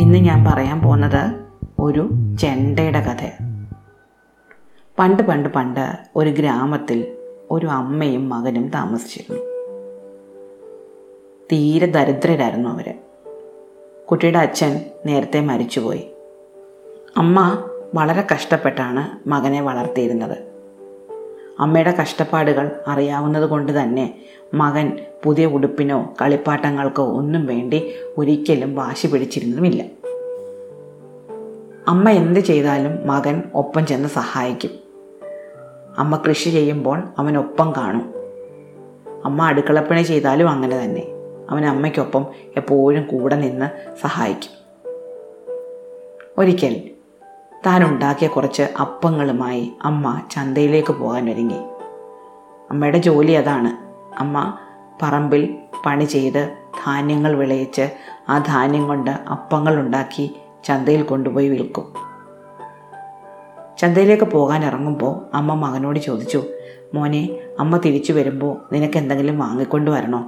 ഇന്ന് ഞാൻ പറയാൻ പോകുന്നത് ഒരു ചെണ്ടയുടെ കഥ. പണ്ട് പണ്ട് പണ്ട് ഒരു ഗ്രാമത്തിൽ ഒരു അമ്മയും മകനും താമസിച്ചിരുന്നു. തീരെ ദരിദ്രരായിരുന്നു അവർ കുട്ടിയുടെ അച്ഛൻ നേരത്തെ മരിച്ചുപോയി. അമ്മ വളരെ കഷ്ടപ്പെട്ടാണ് മകനെ വളർത്തിയിരുന്നത്. അമ്മയുടെ കഷ്ടപ്പാടുകൾ അറിയാവുന്നത് കൊണ്ട് തന്നെ മകൻ പുതിയ ഉടുപ്പിനോ കളിപ്പാട്ടങ്ങൾക്കോ ഒന്നും വേണ്ടി ഒരിക്കലും വാശി പിടിച്ചിരുന്നുമില്ല അമ്മ എന്ത് ചെയ്താലും മകൻ ഒപ്പം ചെന്ന് സഹായിക്കും. അമ്മ കൃഷി ചെയ്യുമ്പോൾ അവൻ ഒപ്പം കാണും. അമ്മ അടുക്കളപ്പണി ചെയ്താലും അങ്ങനെ തന്നെ. അവൻ അമ്മയ്ക്കൊപ്പം എപ്പോഴും കൂടെ നിന്ന് സഹായിക്കും. ഒരിക്കൽ താൻ ഉണ്ടാക്കിയ കുറച്ച് അപ്പങ്ങളുമായി അമ്മ ചന്തയിലേക്ക് പോകാൻ ഒരുങ്ങി. അമ്മയുടെ ജോലി അതാണ്. അമ്മ പറമ്പിൽ പണി ചെയ്ത് ധാന്യങ്ങൾ വിളയിച്ച് ആ ധാന്യം കൊണ്ട് അപ്പങ്ങൾ ഉണ്ടാക്കി ചന്തയിൽ കൊണ്ടുപോയി വിൽക്കും. ചന്തയിലേക്ക് പോകാൻ ഇറങ്ങുമ്പോൾ അമ്മ മകനോട് ചോദിച്ചു മോനെ അമ്മ തിരിച്ചു വരുമ്പോൾ നിനക്ക് എന്തെങ്കിലും വാങ്ങിക്കൊണ്ട് വരണോ?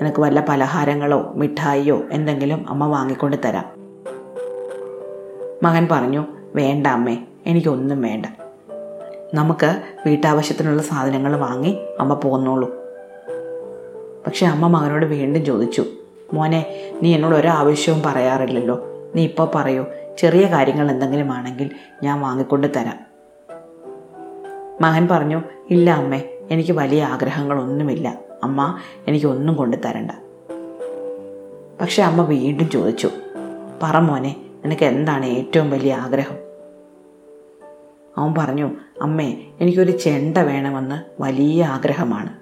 നിനക്ക് വല്ല പലഹാരങ്ങളോ മിഠായിയോ എന്തെങ്കിലും അമ്മ വാങ്ങിക്കൊണ്ട് തരാം. മകൻ പറഞ്ഞു വേണ്ട അമ്മേ എനിക്കൊന്നും വേണ്ട. നമുക്ക് വീട്ടാവശ്യത്തിനുള്ള സാധനങ്ങൾ വാങ്ങി അമ്മ പോന്നോളൂ. പക്ഷെ അമ്മ മകനോട് വീണ്ടും ചോദിച്ചു മോനെ നീ എന്നോട് ഒരാവശ്യവും പറയാറില്ലല്ലോ. നീ ഇപ്പോൾ പറയൂ ചെറിയ കാര്യങ്ങൾ എന്തെങ്കിലും ആണെങ്കിൽ ഞാൻ വാങ്ങിക്കൊണ്ട് തരാം. മകൻ പറഞ്ഞു ഇല്ല അമ്മേ എനിക്ക് വലിയ ആഗ്രഹങ്ങളൊന്നുമില്ല. അമ്മ എനിക്കൊന്നും കൊണ്ടു തരണ്ട പക്ഷെ അമ്മ വീണ്ടും ചോദിച്ചു പറ മോനെ നിനക്ക് എന്താണ് ഏറ്റവും വലിയ ആഗ്രഹം? അവൻ പറഞ്ഞു അമ്മേ എനിക്കൊരു ചെണ്ട വേണമെന്ന് വലിയ ആഗ്രഹമാണ്.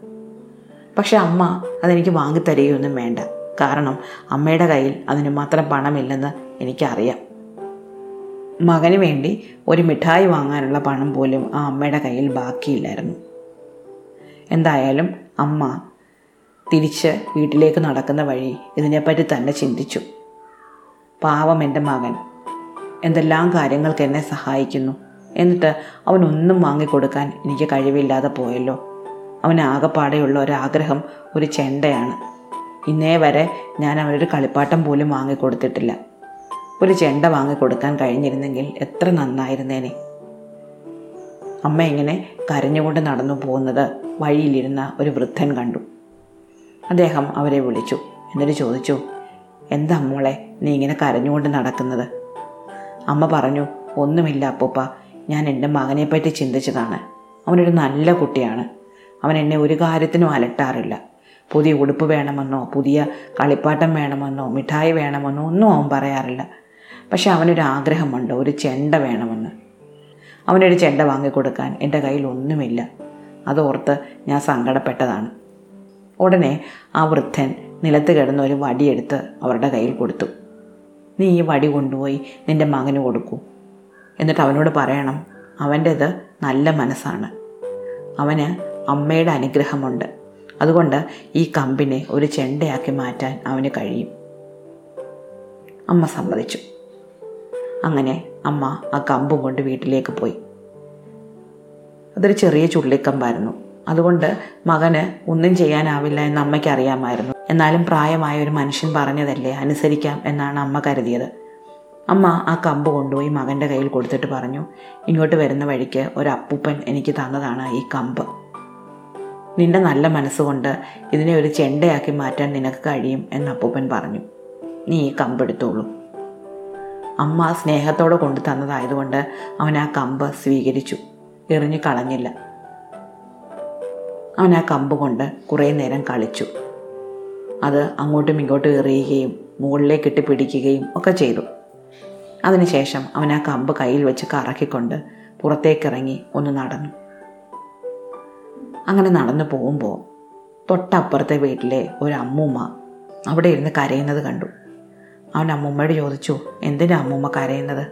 പക്ഷെ അമ്മ അതെനിക്ക് വാങ്ങിത്തരികയൊന്നും വേണ്ട. കാരണം അമ്മയുടെ കയ്യിൽ അതിന് മാത്രം പണമില്ലെന്ന് എനിക്കറിയാം. മകന് വേണ്ടി ഒരു മിഠായി വാങ്ങാനുള്ള പണം പോലും ആ അമ്മയുടെ കയ്യിൽ ബാക്കിയില്ലായിരുന്നു. എന്തായാലും അമ്മ തിരിച്ച് വീട്ടിലേക്ക് നടക്കുന്ന വഴി ഇതിനെപ്പറ്റി തന്നെ ചിന്തിച്ചു. പാവം എന്റെ മകൻ. എന്തെല്ലാം കാര്യങ്ങൾക്ക് എന്നെ സഹായിക്കുന്നു. എന്നിട്ട് അവനൊന്നും വാങ്ങിക്കൊടുക്കാൻ എനിക്ക് കഴിവില്ലാതെ പോയല്ലോ. അവന് ആകെപ്പാടെയുള്ള ഒരാഗ്രഹം ഒരു ചെണ്ടയാണ്. ഇന്നേ വരെ ഞാൻ അവനൊരു കളിപ്പാട്ടം പോലും വാങ്ങിക്കൊടുത്തിട്ടില്ല. ഒരു ചെണ്ട വാങ്ങിക്കൊടുക്കാൻ കഴിഞ്ഞിരുന്നെങ്കിൽ എത്ര നന്നായിരുന്നേനെ. അമ്മ ഇങ്ങനെ കരഞ്ഞുകൊണ്ട് നടന്നു പോകുന്നത് വഴിയിലിരുന്ന ഒരു വൃദ്ധൻ കണ്ടു. അദ്ദേഹം അവരെ വിളിച്ചു. എന്നിട്ട് ചോദിച്ചു എന്താ മോളെ നീ ഇങ്ങനെ കരഞ്ഞുകൊണ്ട് നടക്കുന്നത്? അമ്മ പറഞ്ഞു ഒന്നുമില്ല അപ്പൂപ്പ ഞാൻ എന്റെ മകനെപ്പറ്റി ചിന്തിച്ചതാണ്. അവനൊരു നല്ല കുട്ടിയാണ്. അവൻ എന്നെ ഒരു കാര്യത്തിനും അലട്ടാറില്ല. പുതിയ ഉടുപ്പ് വേണമെന്നോ പുതിയ കളിപ്പാട്ടം വേണമെന്നോ മിഠായി വേണമെന്നോ ഒന്നും അവൻ പറയാറില്ല. പക്ഷെ അവനൊരു ആഗ്രഹമുണ്ട് ഒരു ചെണ്ട വേണമെന്ന്. അവനൊരു ചെണ്ട വാങ്ങിക്കൊടുക്കാൻ എന്റെ കയ്യിൽ ഒന്നുമില്ല. അതോർത്ത് ഞാൻ സങ്കടപ്പെട്ടതാണ്. ഉടനെ ആ വൃദ്ധൻ നിലത്ത് കിടന്ന ഒരു വടിയെടുത്ത് അവരുടെ കയ്യിൽ കൊടുത്തു. നീ ഈ വടി കൊണ്ടുപോയി നിന്റെ മകന് കൊടുക്കൂ. എന്നിട്ട് അവനോട് പറയണം അവന്റേത് നല്ല മനസ്സാണ്. അവന് അമ്മയുടെ അനുഗ്രഹമുണ്ട്. അതുകൊണ്ട് ഈ കമ്പിനെ ഒരു ചെണ്ടയാക്കി മാറ്റാൻ അവന് കഴിയും. അമ്മ സമ്മതിച്ചു. അങ്ങനെ അമ്മ ആ കമ്പും കൊണ്ട് വീട്ടിലേക്ക് പോയി. അതൊരു ചെറിയ ചുള്ളിക്കമ്പായിരുന്നു. അതുകൊണ്ട് മകന് ഒന്നും ചെയ്യാനാവില്ല എന്ന് അമ്മയ്ക്ക് അറിയാമായിരുന്നു. എന്നാലും പ്രായമായ ഒരു മനുഷ്യൻ പറഞ്ഞതല്ലേ അനുസരിക്കാം എന്നാണ് അമ്മ കരുതിയത്. അമ്മ ആ കമ്പ് കൊണ്ടുപോയി മകന്റെ കയ്യിൽ കൊടുത്തിട്ട് പറഞ്ഞു ഇങ്ങോട്ട് വരുന്ന വഴിക്ക് ഒരു അപ്പൂപ്പൻ എനിക്ക് തന്നതാണ് ഈ കമ്പ്. നിന്റെ നല്ല മനസ്സുകൊണ്ട് ഇതിനെ ഒരു ചെണ്ടയാക്കി മാറ്റാൻ നിനക്ക് കഴിയും എന്ന് അപ്പൂപ്പൻ പറഞ്ഞു. നീ ഈ കമ്പ് എടുത്തോളൂ. അമ്മ സ്നേഹത്തോടെ കൊണ്ടു തന്നതായതുകൊണ്ട് അവൻ ആ കമ്പ് സ്വീകരിച്ചു. എറിഞ്ഞു കളഞ്ഞില്ല. അവൻ ആ കമ്പ് കൊണ്ട് കുറേ നേരം കളിച്ചു. അത് അങ്ങോട്ടും ഇങ്ങോട്ടും എറിയുകയും മുകളിലേക്ക് ഇട്ട് പിടിക്കുകയും ഒക്കെ ചെയ്തു. അതിനുശേഷം അവൻ ആ കമ്പ് കയ്യിൽ വെച്ച് കറക്കിക്കൊണ്ട് പുറത്തേക്കിറങ്ങി ഒന്ന് നടന്നു. അങ്ങനെ നടന്നു പോകുമ്പോൾ തൊട്ടപ്പുറത്തെ വീട്ടിലെ ഒരു അമ്മൂമ്മ അവിടെ ഇരുന്ന് കരയുന്നത് കണ്ടു. അവൻ അമ്മൂമ്മയോട് ചോദിച്ചു എന്തിനാ അമ്മൂമ്മ കരയുന്നത്?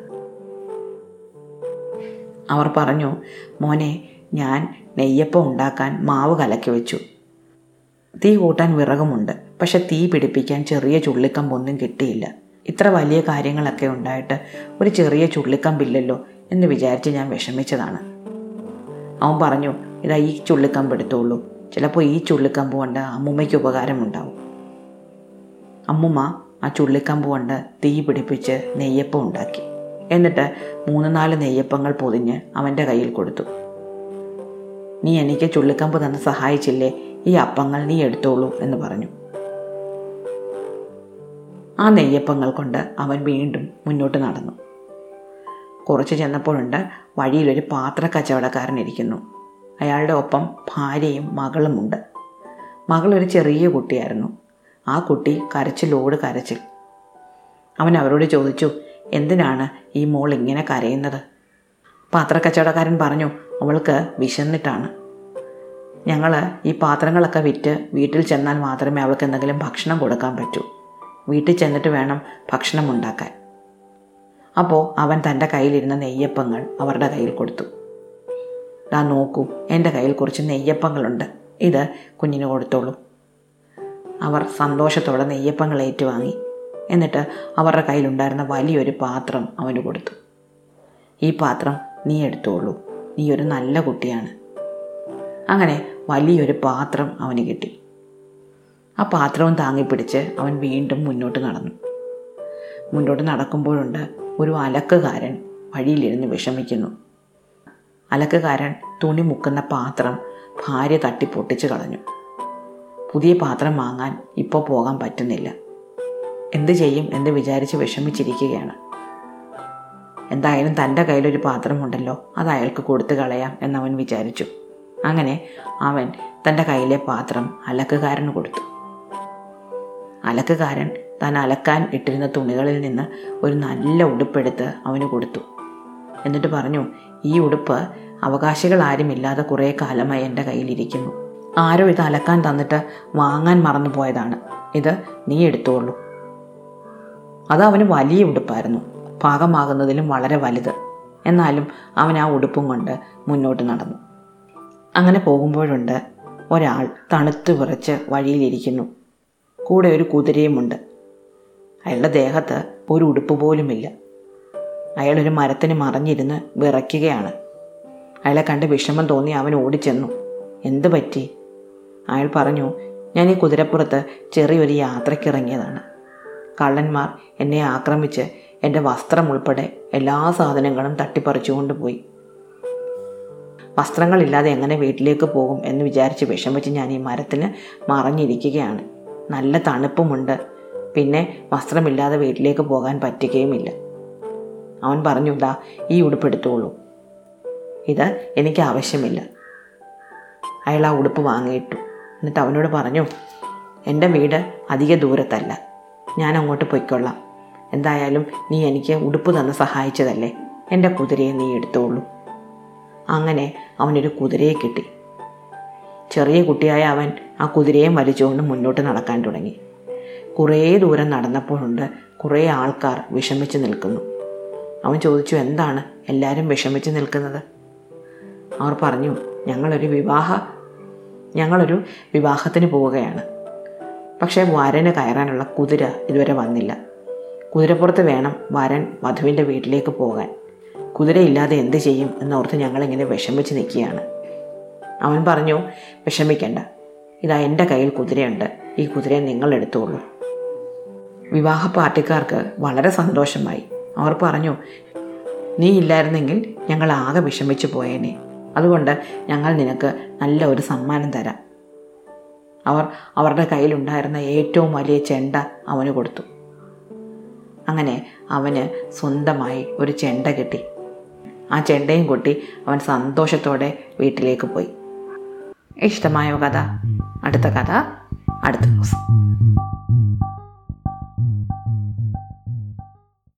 അവർ പറഞ്ഞു മോനെ ഞാൻ നെയ്യപ്പം ഉണ്ടാക്കാൻ മാവ് കലക്കി വെച്ചു. തീ കൂട്ടാൻ വിറകുമുണ്ട്. പക്ഷെ തീ പിടിപ്പിക്കാൻ ചെറിയ ചുള്ളിക്കമ്പൊന്നും കിട്ടിയില്ല. ഇത്ര വലിയ കാര്യങ്ങളൊക്കെ ഉണ്ടായിട്ട് ഒരു ചെറിയ ചുള്ളിക്കമ്പില്ലല്ലോ എന്ന് വിചാരിച്ച് ഞാൻ വിഷമിച്ചതാണ്. അവൻ പറഞ്ഞു ഇതാ ഈ ചുള്ളിക്കമ്പ് എടുത്തോളൂ. ചിലപ്പോൾ ഈ ചുള്ളിക്കമ്പ് കൊണ്ട് അമ്മുമ്മയ്ക്ക് ഉപകാരമുണ്ടാവും. അമ്മുമ്മ ആ ചുള്ളിക്കമ്പ് കൊണ്ട് തീ പിടിപ്പിച്ച് നെയ്യപ്പം ഉണ്ടാക്കി. എന്നിട്ട് മൂന്ന് നാല് നെയ്യപ്പങ്ങൾ പൊതിഞ്ഞ് അവന്റെ കയ്യിൽ കൊടുത്തു. നീ എനിക്ക് ചുള്ളിക്കമ്പ് തന്നെ സഹായിച്ചില്ലേ? ഈ അപ്പങ്ങൾ നീ എടുത്തോളൂ എന്ന് പറഞ്ഞു. ആ നെയ്യപ്പങ്ങൾ കൊണ്ട് അവൻ വീണ്ടും മുന്നോട്ട് നടന്നു. കുറച്ച് ചെന്നപ്പോഴുണ്ട് വഴിയിലൊരു പാത്ര കച്ചവടക്കാരൻ ഇരിക്കുന്നു. അയാളുടെ ഒപ്പം ഭാര്യയും മകളുമുണ്ട്. മകളൊരു ചെറിയ കുട്ടിയായിരുന്നു. ആ കുട്ടി കരച്ചിലോട് കരച്ചിൽ. അവൻ അവരോട് ചോദിച്ചു എന്തിനാണ് ഈ മോൾ ഇങ്ങനെ കരയുന്നത്? പാത്രക്കച്ചവടക്കാരൻ പറഞ്ഞു അവൾക്ക് വിശന്നിട്ടാണ്. ഞങ്ങൾ ഈ പാത്രങ്ങളൊക്കെ വിറ്റ് വീട്ടിൽ ചെന്നാൽ മാത്രമേ അവൾക്ക് എന്തെങ്കിലും ഭക്ഷണം കൊടുക്കാൻ പറ്റൂ. വീട്ടിൽ ചെന്നിട്ട് വേണം ഭക്ഷണം ഉണ്ടാക്കാൻ. അപ്പോൾ അവൻ തന്റെ കയ്യിലിരുന്ന നെയ്യപ്പങ്ങൾ അവരുടെ കയ്യിൽ കൊടുത്തു. ദാ നോക്കൂ എന്റെ കയ്യിൽ കുറച്ച് നെയ്യപ്പങ്ങളുണ്ട്. ഇത് കുഞ്ഞിന് കൊടുത്തോളൂ. അവർ സന്തോഷത്തോടെ നെയ്യപ്പങ്ങൾ ഏറ്റുവാങ്ങി. എന്നിട്ട് അവരുടെ കയ്യിലുണ്ടായിരുന്ന വലിയൊരു പാത്രം അവന് കൊടുത്തു. ഈ പാത്രം നീ എടുത്തോളൂ. നീ ഒരു നല്ല കുട്ടിയാണ്. അങ്ങനെ വലിയൊരു പാത്രം അവന് കിട്ടി. ആ പാത്രവും താങ്ങിപ്പിടിച്ച് അവൻ വീണ്ടും മുന്നോട്ട് നടന്നു. മുന്നോട്ട് നടക്കുമ്പോഴുണ്ട് ഒരു അലക്കുകാരൻ വഴിയിലിരുന്ന് വിഷമിക്കുന്നു. അലക്കുകാരൻ തുണി മുക്കുന്ന പാത്രം ഭാര്യ തട്ടി പൊട്ടിച്ചു കളഞ്ഞു. പുതിയ പാത്രം വാങ്ങാൻ ഇപ്പോൾ പോകാൻ പറ്റുന്നില്ല. എന്ത് ചെയ്യും എന്ന് വിചാരിച്ച് വിഷമിച്ചിരിക്കുകയാണ്. എന്തായാലും തന്റെ കയ്യിലൊരു പാത്രമുണ്ടല്ലോ അത് അയാൾക്ക് കൊടുത്തു കളയാം എന്നവൻ വിചാരിച്ചു. അങ്ങനെ അവൻ തന്റെ കയ്യിലെ പാത്രം അലക്കുകാരന് കൊടുത്തു. അലക്കുകാരൻ താൻ അലക്കാൻ ഇട്ടിരുന്ന തുണികളിൽ നിന്ന് ഒരു നല്ല ഉടുപ്പെടുത്ത് അവന് കൊടുത്തു. എന്നിട്ട് പറഞ്ഞു ഈ ഉടുപ്പ് അവകാശികൾ ആരുമില്ലാതെ കുറേ കാലമായി എന്റെ കയ്യിലിരിക്കുന്നു. ആരോ ഇത് അലക്കാൻ തന്നിട്ട് വാങ്ങാൻ മറന്നു പോയതാണ് ഇത് നീ എടുത്തോളൂ. അത് അവന് വലിയ ഉടുപ്പായിരുന്നു. പാകമാകുന്നതിലും വളരെ വലുത്. എന്നാലും അവൻ ആ ഉടുപ്പും കൊണ്ട് മുന്നോട്ട് നടന്നു. അങ്ങനെ പോകുമ്പോഴുണ്ട് ഒരാൾ തണുത്തു വിറച്ച് വഴിയിലിരിക്കുന്നു. കൂടെ ഒരു കുതിരയുമുണ്ട്. അയാളുടെ ദേഹത്ത് ഒരു ഉടുപ്പ് പോലുമില്ല. അയാൾ ഒരു മരത്തിന് മറഞ്ഞിരുന്ന് വിറയ്ക്കുകയാണ്. അയാളെ കണ്ട് വിഷമം തോന്നി അവൻ ഓടിച്ചെന്നു. എന്ത് പറ്റി? അയാൾ പറഞ്ഞു ഞാൻ ഈ കുതിരപ്പുറത്ത് ചെറിയൊരു യാത്രയ്ക്കിറങ്ങിയതാണ് കള്ളന്മാർ എന്നെ ആക്രമിച്ച് എന്റെ വസ്ത്രം ഉൾപ്പെടെ എല്ലാ സാധനങ്ങളും തട്ടിപ്പറിച്ചുകൊണ്ട് പോയി. വസ്ത്രങ്ങളില്ലാതെ എങ്ങനെ വീട്ടിലേക്ക് പോകും എന്ന് വിചാരിച്ച് വിഷമിച്ച് ഞാൻ ഈ മരത്തിന് മറഞ്ഞിരിക്കുകയാണ്. നല്ല തണുപ്പുമുണ്ട്. പിന്നെ വസ്ത്രമില്ലാതെ വീട്ടിലേക്ക് പോകാൻ പറ്റുകയുമില്ല. അവൻ പറഞ്ഞു ദാ ഈ ഉടുപ്പെടുത്തോളൂ ഇത് എനിക്ക് ആവശ്യമില്ല. അയാൾ ആ ഉടുപ്പ് വാങ്ങിയിട്ടു. എന്നിട്ട് അവനോട് പറഞ്ഞു എന്റെ വീട് അധിക ദൂരത്തല്ല. ഞാൻ അങ്ങോട്ട് പൊയ്ക്കൊള്ളാം. എന്തായാലും നീ എനിക്ക് ഉടുപ്പ് തന്ന് സഹായിച്ചതല്ലേ? എന്റെ കുതിരയെ നീ എടുത്തോളൂ. അങ്ങനെ അവനൊരു കുതിരയെ കിട്ടി. ചെറിയ കുട്ടിയായ അവൻ ആ കുതിരയെ വലിച്ചുകൊണ്ട് മുന്നോട്ട് നടക്കാൻ തുടങ്ങി. കുറേ ദൂരം നടന്നപ്പോഴുണ്ട് കുറേ ആൾക്കാർ വിഷമിച്ച് നിൽക്കുന്നു. അവൻ ചോദിച്ചു എന്താണ് എല്ലാവരും വിഷമിച്ച് നിൽക്കുന്നത്? അവർ പറഞ്ഞു ഞങ്ങളൊരു വിവാഹ ഞങ്ങളൊരു വിവാഹത്തിന് പോവുകയാണ്. പക്ഷേ വരന് കയറാനുള്ള കുതിര ഇതുവരെ വന്നില്ല. കുതിരപ്പുറത്ത് വേണം വരൻ മധുവിന്റെ വീട്ടിലേക്ക് പോകാൻ. കുതിരയില്ലാതെ എന്ത് ചെയ്യും എന്നോർത്ത് ഞങ്ങളിങ്ങനെ വിഷമിച്ച് നിൽക്കുകയാണ്. അവൻ പറഞ്ഞു വിഷമിക്കണ്ട. ഇതാ എന്റെ കയ്യിൽ കുതിരയുണ്ട്. ഈ കുതിരയെ നിങ്ങൾ എടുത്തോളൂ. വിവാഹ പാർട്ടിക്കാർക്ക് വളരെ സന്തോഷമായി. അവർ പറഞ്ഞു നീ ഇല്ലായിരുന്നെങ്കിൽ ഞങ്ങൾ ആകെ വിഷമിച്ചു പോയേനെ. അതുകൊണ്ട് ഞങ്ങൾ നിനക്ക് നല്ല ഒരു സമ്മാനം തരാം. അവർ അവരുടെ കയ്യിലുണ്ടായിരുന്ന ഏറ്റവും വലിയ ചെണ്ട അവന് കൊടുത്തു. അങ്ങനെ അവന് സ്വന്തമായി ഒരു ചെണ്ട കിട്ടി. ആ ചെണ്ടയും കൊട്ടി അവൻ സന്തോഷത്തോടെ വീട്ടിലേക്ക് പോയി. ഇഷ്ടമായ കഥ? അടുത്ത കഥ അടുത്ത ദിവസം.